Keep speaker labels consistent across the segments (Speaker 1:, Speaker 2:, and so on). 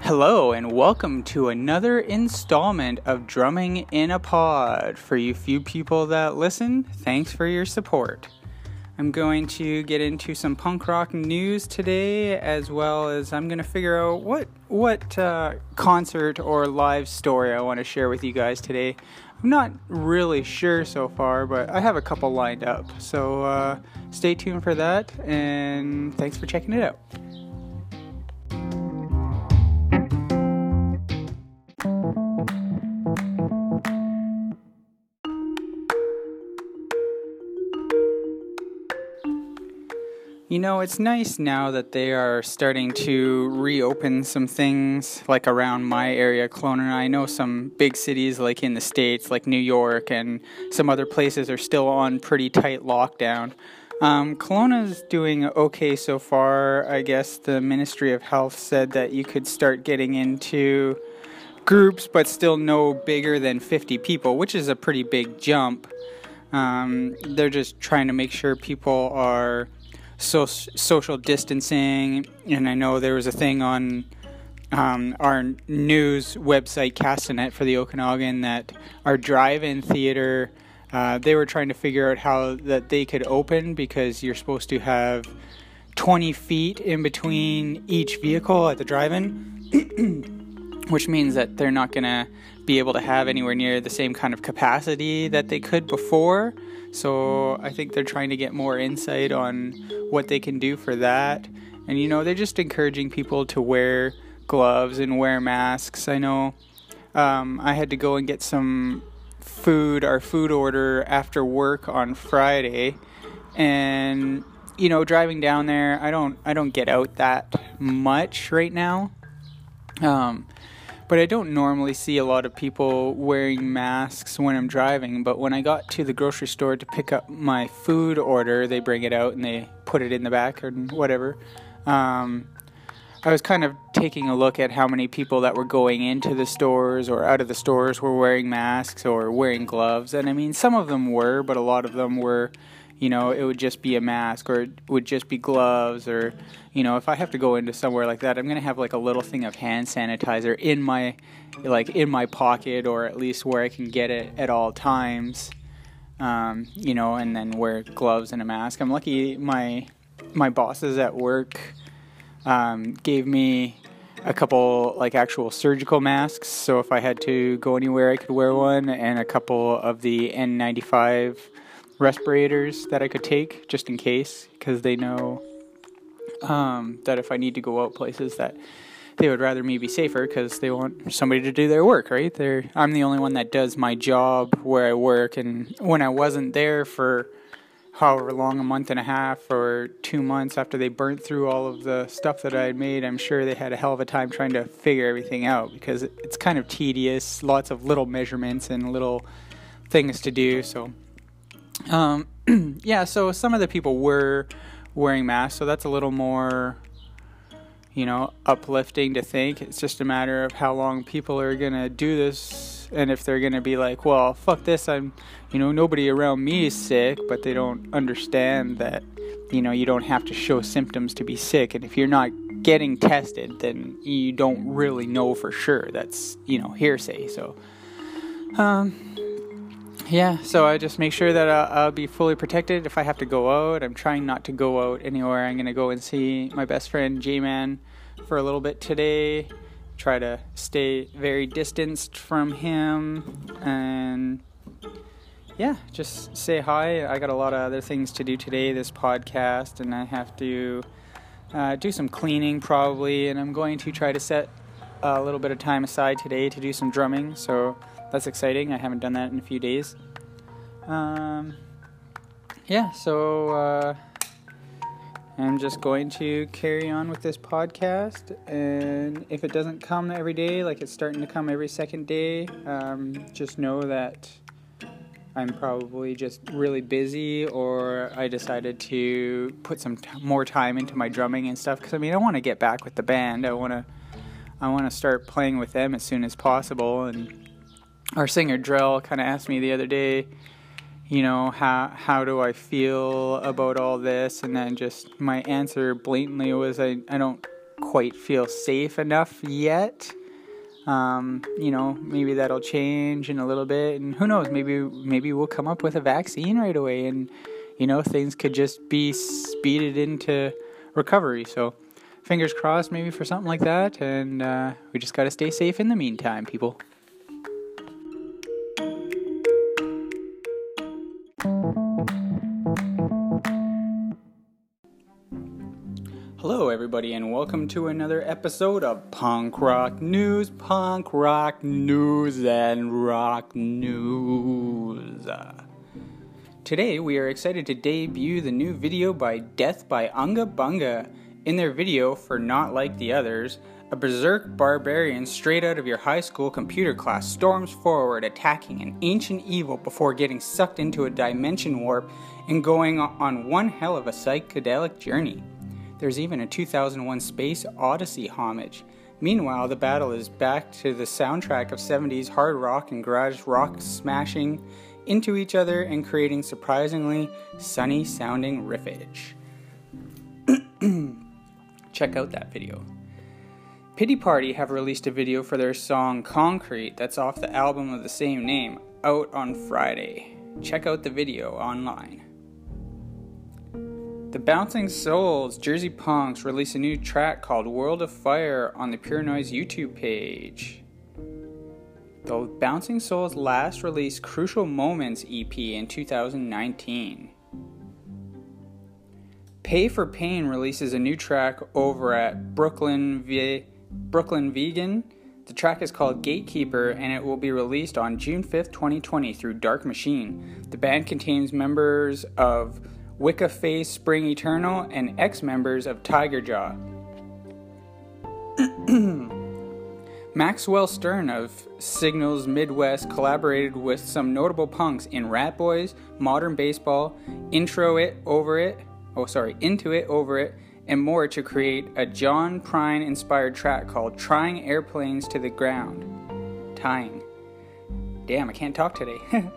Speaker 1: Hello, and welcome to another installment of Drumming in a Pod. For you few people that listen, thanks for your support. I'm going to get into some punk rock news today, as well as I'm going to figure out what what uh, concert or live story I want to share with you guys today. I'm not really sure so far, but I have a couple lined up. So uh, stay tuned for that, and thanks for checking it out. You know, it's nice now that they are starting to reopen some things like around my area, Kelowna. I know some big cities like in the States, like New York, and some other places are still on pretty tight lockdown. Um, Kelowna is doing okay so far. I guess the Ministry of Health said that you could start getting into groups, but still no bigger than 50 people, which is a pretty big jump. Um, they're just trying to make sure people are so, social distancing, and I know there was a thing on um, our news website, Castanet for the Okanagan, that our drive-in theater, uh, they were trying to figure out how that they could open because you're supposed to have 20 feet in between each vehicle at the drive-in, which means that they're not going to be able to have anywhere near the same kind of capacity that they could before. So I think they're trying to get more insight on what they can do for that. And you know, they're just encouraging people to wear gloves and wear masks. I know um, I had to go and get some food, our food order after work on Friday, and you know, driving down there, I don't, I don't get out that much right now. Um, but I don't normally see a lot of people wearing masks when I'm driving. But when I got to the grocery store to pick up my food order, they bring it out and they put it in the back or whatever. Um, I was kind of taking a look at how many people that were going into the stores or out of the stores were wearing masks or wearing gloves. And I mean, some of them were, but a lot of them were you know, it would just be a mask or it would just be gloves or, you know, if I have to go into somewhere like that, I'm going to have like a little thing of hand sanitizer in my, like in my pocket or at least where I can get it at all times. Um, you know, and then wear gloves and a mask. I'm lucky my, my bosses at work, um, gave me a couple like actual surgical masks. So if I had to go anywhere, I could wear one, and a couple of the N95 respirators that I could take just in case, because they know um, that if I need to go out places, that they would rather me be safer because they want somebody to do their work, right? They're, I'm the only one that does my job where I work, and when I wasn't there for however long, a month and a half or two months after they burnt through all of the stuff that I had made, I'm sure they had a hell of a time trying to figure everything out because it's kind of tedious, lots of little measurements and little things to do. So um, yeah, so some of the people were wearing masks, so that's a little more, you know, uplifting to think. It's just a matter of how long people are gonna do this, and if they're gonna be like, well, fuck this, I'm, you know, nobody around me is sick, but they don't understand that, you know, you don't have to show symptoms to be sick, and if you're not getting tested, then you don't really know for sure. That's, you know, hearsay. So, um, yeah, so I just make sure that I'll, I'll, be fully protected if I have to go out. I'm trying not to go out anywhere. I'm going to go and see my best friend J Man for a little bit today. Try to stay very distanced from him and yeah, just say hi. I got a lot of other things to do today, this podcast, and I have to uh, do some cleaning probably, and I'm going to try to set a little bit of time aside today to do some drumming. So that's exciting. I haven't done that in a few days. Um, yeah, so uh, I'm just going to carry on with this podcast, and if it doesn't come every day, like it's starting to come every second day, um, just know that I'm probably just really busy, or I decided to put some t- more time into my drumming and stuff. Because I mean, I want to get back with the band. I want to I want to start playing with them as soon as possible. And our singer Drell kind of asked me the other day, you know, how how do I feel about all this? And then just my answer blatantly was, I I don't quite feel safe enough yet. Um, you know, maybe that'll change in a little bit, and who knows? Maybe maybe we'll come up with a vaccine right away, and you know, things could just be speeded into recovery. So, fingers crossed, maybe for something like that. And uh, we just got to stay safe in the meantime, people. Hello, everybody, and welcome to another episode of Punk Rock News, Punk Rock News, and Rock News. Today, we are excited to debut the new video by Death by Unga Bunga. In their video, for Not Like the Others, a berserk barbarian straight out of your high school computer class storms forward, attacking an ancient evil before getting sucked into a dimension warp and going on one hell of a psychedelic journey. There's even a 2001 Space Odyssey homage. Meanwhile, the battle is back to the soundtrack of 70s hard rock and garage rock smashing into each other and creating surprisingly sunny sounding riffage. Check out that video. Pity Party have released a video for their song Concrete that's off the album of the same name, out on Friday. Check out the video online. The Bouncing Souls Jersey Punks released a new track called World of Fire on the Pure Noise YouTube page. The Bouncing Souls last released Crucial Moments EP in 2019. Pay for Pain releases a new track over at Brooklyn v- Brooklyn Vegan. The track is called Gatekeeper and it will be released on June 5th, 2020 through Dark Machine. The band contains members of Wicca Phase Springs Eternal and ex members of Tigers Jaw. Maxwell Stern of Signals Midwest collaborated with some notable punks in Ratboys, Modern Baseball, Intro It Over It, oh sorry, Into It Over It, and more to create a John Prine inspired track called Trying Airplanes to the Ground. Tying. Damn, I can't talk today.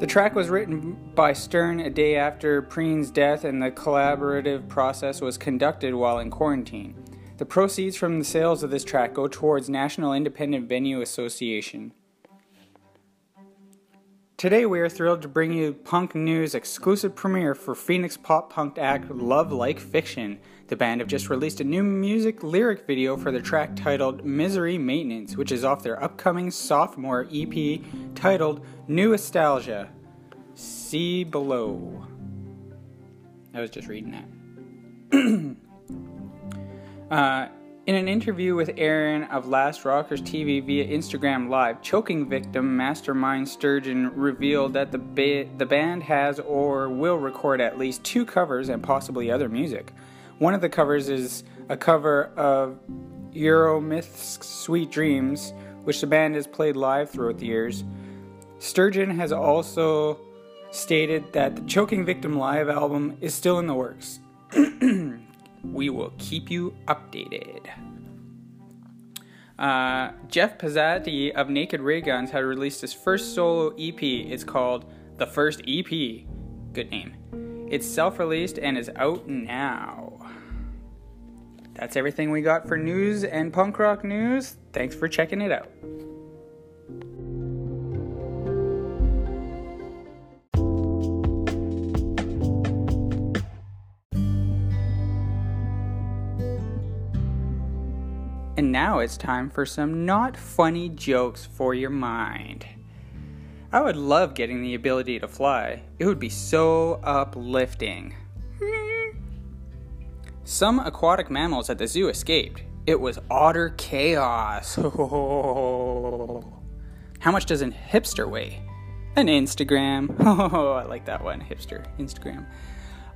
Speaker 1: the track was written by Stern a day after Prine's death, and the collaborative process was conducted while in quarantine. The proceeds from the sales of this track go towards National Independent Venue Association. Today we are thrilled to bring you Punk News exclusive premiere for Phoenix pop punk act Love Like Fiction. The band have just released a new music lyric video for the track titled Misery Maintenance, which is off their upcoming sophomore EP titled New Nostalgia. See below. I was just reading that. Uh, in an interview with Aaron of Last Rockers TV via Instagram Live, choking victim Mastermind Sturgeon revealed that the, ba- the band has or will record at least two covers and possibly other music. One of the covers is a cover of Eurythmics' Sweet Dreams, which the band has played live throughout the years. Sturgeon has also stated that the Choking Victim live album is still in the works. we will keep you updated. Uh, Jeff Pezzati of Naked Ray Guns had released his first solo EP. It's called The First EP. Good name. It's self released and is out now. That's everything we got for news and punk rock news. Thanks for checking it out. Now it's time for some not funny jokes for your mind. I would love getting the ability to fly. It would be so uplifting. Some aquatic mammals at the zoo escaped. It was otter chaos. How much does a hipster weigh? An Instagram. Oh, I like that one. Hipster. Instagram.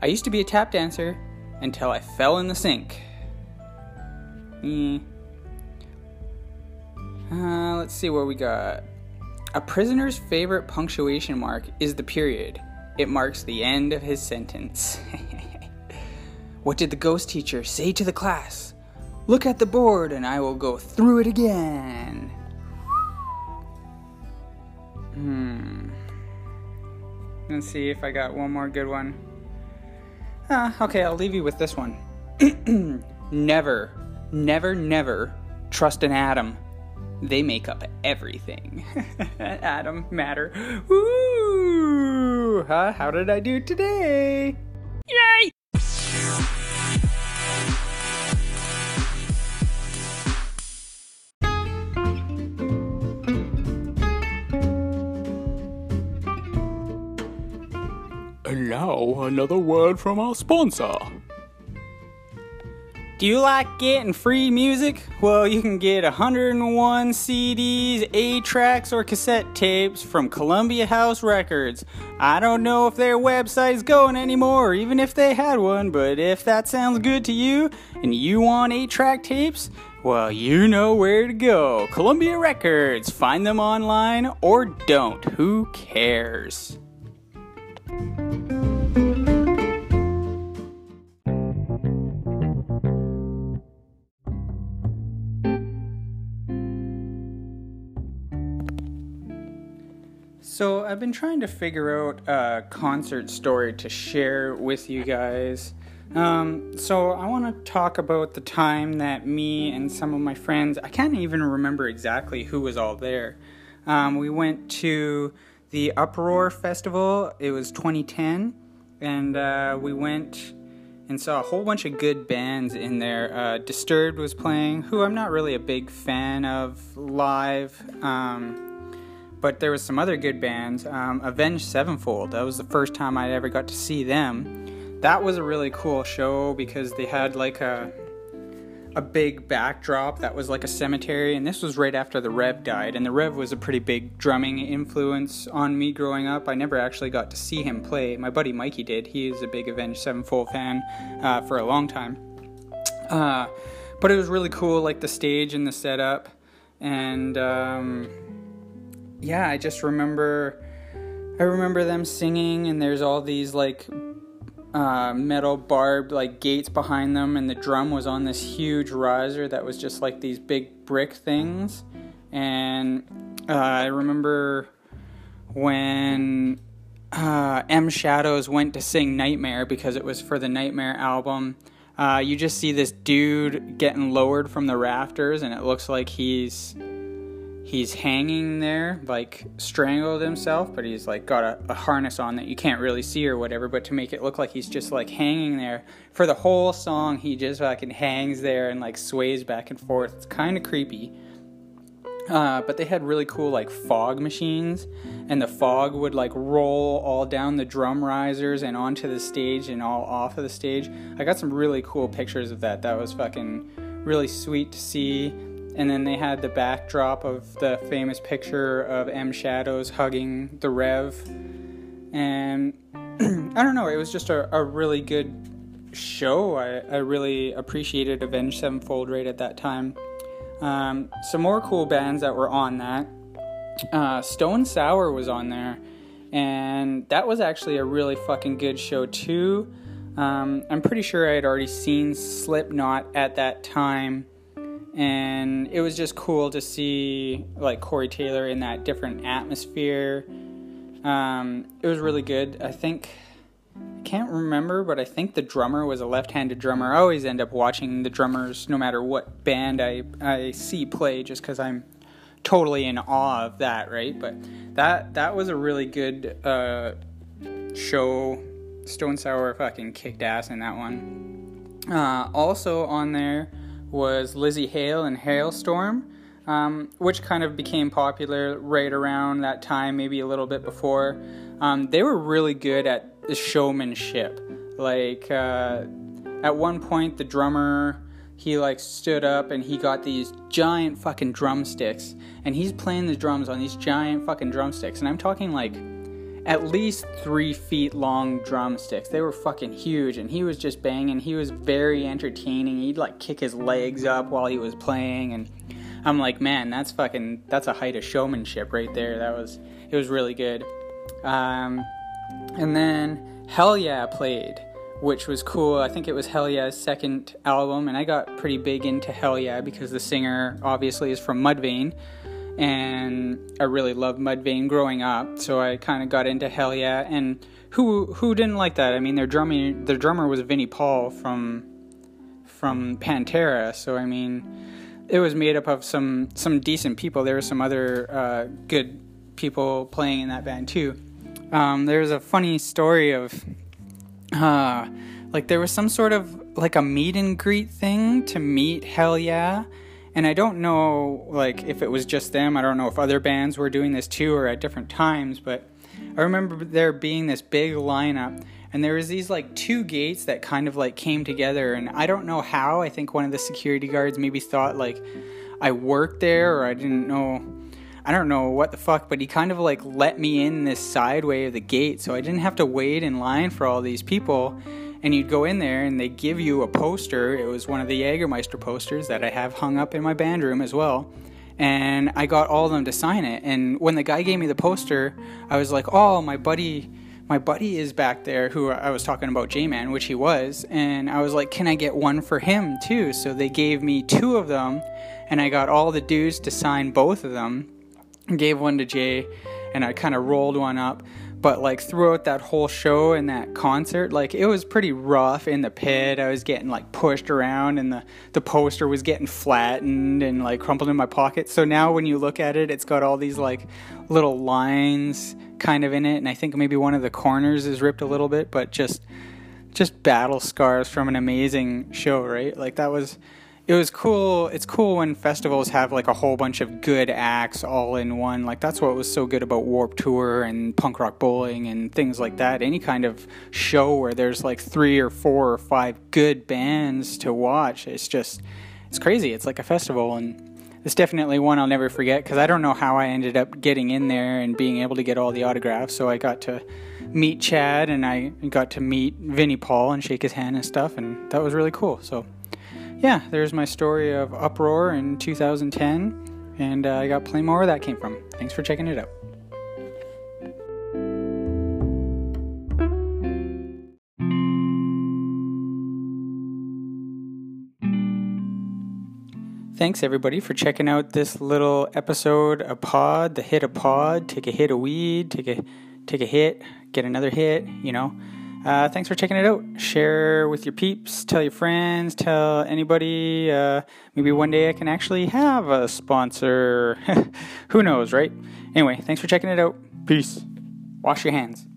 Speaker 1: I used to be a tap dancer until I fell in the sink. Mm. Uh, let's see what we got. A prisoner's favorite punctuation mark is the period. It marks the end of his sentence. what did the ghost teacher say to the class? Look at the board and I will go through it again. Hmm. Let's see if I got one more good one. Ah, okay, I'll leave you with this one. never, never, never trust an atom. They make up everything. Atom, matter. Woo! Huh? How did I do today? Yay!
Speaker 2: And now, another word from our sponsor.
Speaker 1: Do you like getting free music? Well, you can get 101 CDs, 8 tracks, or cassette tapes from Columbia House Records. I don't know if their website's going anymore, or even if they had one, but if that sounds good to you and you want 8 track tapes, well, you know where to go. Columbia Records. Find them online or don't. Who cares? So, I've been trying to figure out a concert story to share with you guys. Um, so, I want to talk about the time that me and some of my friends, I can't even remember exactly who was all there. Um, we went to the Uproar Festival, it was 2010, and uh, we went and saw a whole bunch of good bands in there. Uh, Disturbed was playing, who I'm not really a big fan of live. Um, but there was some other good bands. Um, Avenged Sevenfold. That was the first time I ever got to see them. That was a really cool show because they had like a a big backdrop that was like a cemetery, and this was right after the Rev died. And the Rev was a pretty big drumming influence on me growing up. I never actually got to see him play. My buddy Mikey did. He is a big Avenged Sevenfold fan uh, for a long time. Uh, but it was really cool, like the stage and the setup, and. Um, yeah, I just remember I remember them singing and there's all these like uh, metal barbed like gates behind them and the drum was on this huge riser that was just like these big brick things and uh, I remember when uh, M Shadows went to sing Nightmare because it was for the Nightmare album. Uh, you just see this dude getting lowered from the rafters, and it looks like he's he's hanging there, like strangled himself, but he's like got a, a, harness on that you can't really see or whatever. But to make it look like he's just like hanging there for the whole song, he just fucking hangs there and like sways back and forth. It's kind of creepy. Uh, but they had really cool like fog machines, and the fog would like roll all down the drum risers and onto the stage and all off of the stage. I got some really cool pictures of that. That was fucking really sweet to see and then they had the backdrop of the famous picture of M Shadows hugging the Rev. And I don't know, it was just a, a really good show. I, I really appreciated Avenged Sevenfold right at that time. Um, some more cool bands that were on that. Uh, Stone Sour was on there, and that was actually a really fucking good show too. Um, I'm pretty sure I had already seen Slipknot at that time and it was just cool to see like Corey Taylor in that different atmosphere. Um, it was really good. I think I can't remember, but I think the drummer was a left-handed drummer. I always end up watching the drummers, no matter what band I I see play, just because I'm totally in awe of that, right? But that that was a really good uh, show. Stone Sour fucking kicked ass in that one. Uh, also on there was Lzzy Hale and Halestorm, um, which kind of became popular right around that time, maybe a little bit before. Um, they were really good at the showmanship. Like uh, at one point, the drummer he like stood up and he got these giant fucking drumsticks, and he's playing the drums on these giant fucking drumsticks, and I'm talking like at least three feet long drumsticks. They were fucking huge, and he was just banging. He was very entertaining. He'd like kick his legs up while he was playing, and I'm like, man, that's fucking that's a height of showmanship right there. That was it was really good. Um, and then Hell Yeah played, which was cool. I think it was Hell Yeah's second album, and I got pretty big into Hell Yeah because the singer obviously is from Mudvayne, and I really loved Mudvayne growing up. So I kind of got into Hell Yeah, and who who didn't like that? I mean, their drummer their drummer was Vinnie Paul from from Pantera, so I mean, it was made up of some some decent people. There were some other uh, good people playing in that band too. Um, there's a funny story of uh, like there was some sort of like a meet and greet thing to meet Hell Yeah. And I don't know like if it was just them. I don't know if other bands were doing this too or at different times, but I remember there being this big lineup and there was these like two gates that kind of like came together and I don't know how. I think one of the security guards maybe thought like I worked there or I didn't know I don't know what the fuck, but he kind of like let me in this side way of the gate so I didn't have to wait in line for all these people. And you'd go in there and they give you a poster. It was one of the Jägermeister posters that I have hung up in my band room as well. And I got all of them to sign it. And when the guy gave me the poster, I was like, oh, my buddy my buddy is back there who I was talking about J Man, which he was, and I was like, Can I get one for him too? So they gave me two of them, and I got all the dudes to sign both of them gave one to Jay, and I kind of rolled one up. But like throughout that whole show and that concert, like it was pretty rough in the pit. I was getting like pushed around, and the the poster was getting flattened and like crumpled in my pocket. So now when you look at it, it's got all these like little lines kind of in it, and I think maybe one of the corners is ripped a little bit, but just just battle scars from an amazing show, right? Like that was it was cool. It's cool when festivals have like a whole bunch of good acts all in one. Like that's what was so good about Warped Tour and Punk Rock Bowling and things like that. Any kind of show where there's like three or four or five good bands to watch. It's just it's crazy. It's like a festival and it's definitely one I'll never forget because I don't know how I ended up getting in there and being able to get all the autographs. So I got to meet Chad and I got to meet Vinnie Paul and shake his hand and stuff, and that was really cool. So yeah, there's my story of Uproar in 2010, and uh, I got plenty more where that came from. Thanks for checking it out. Thanks everybody for checking out this little episode of Pod, the hit of Pod. Take a hit of weed, take a take a hit, get another hit, you know. Uh, thanks for checking it out. Share with your peeps, tell your friends, tell anybody. Uh, maybe one day I can actually have a sponsor. Who knows, right? Anyway, thanks for checking it out. Peace. Wash your hands.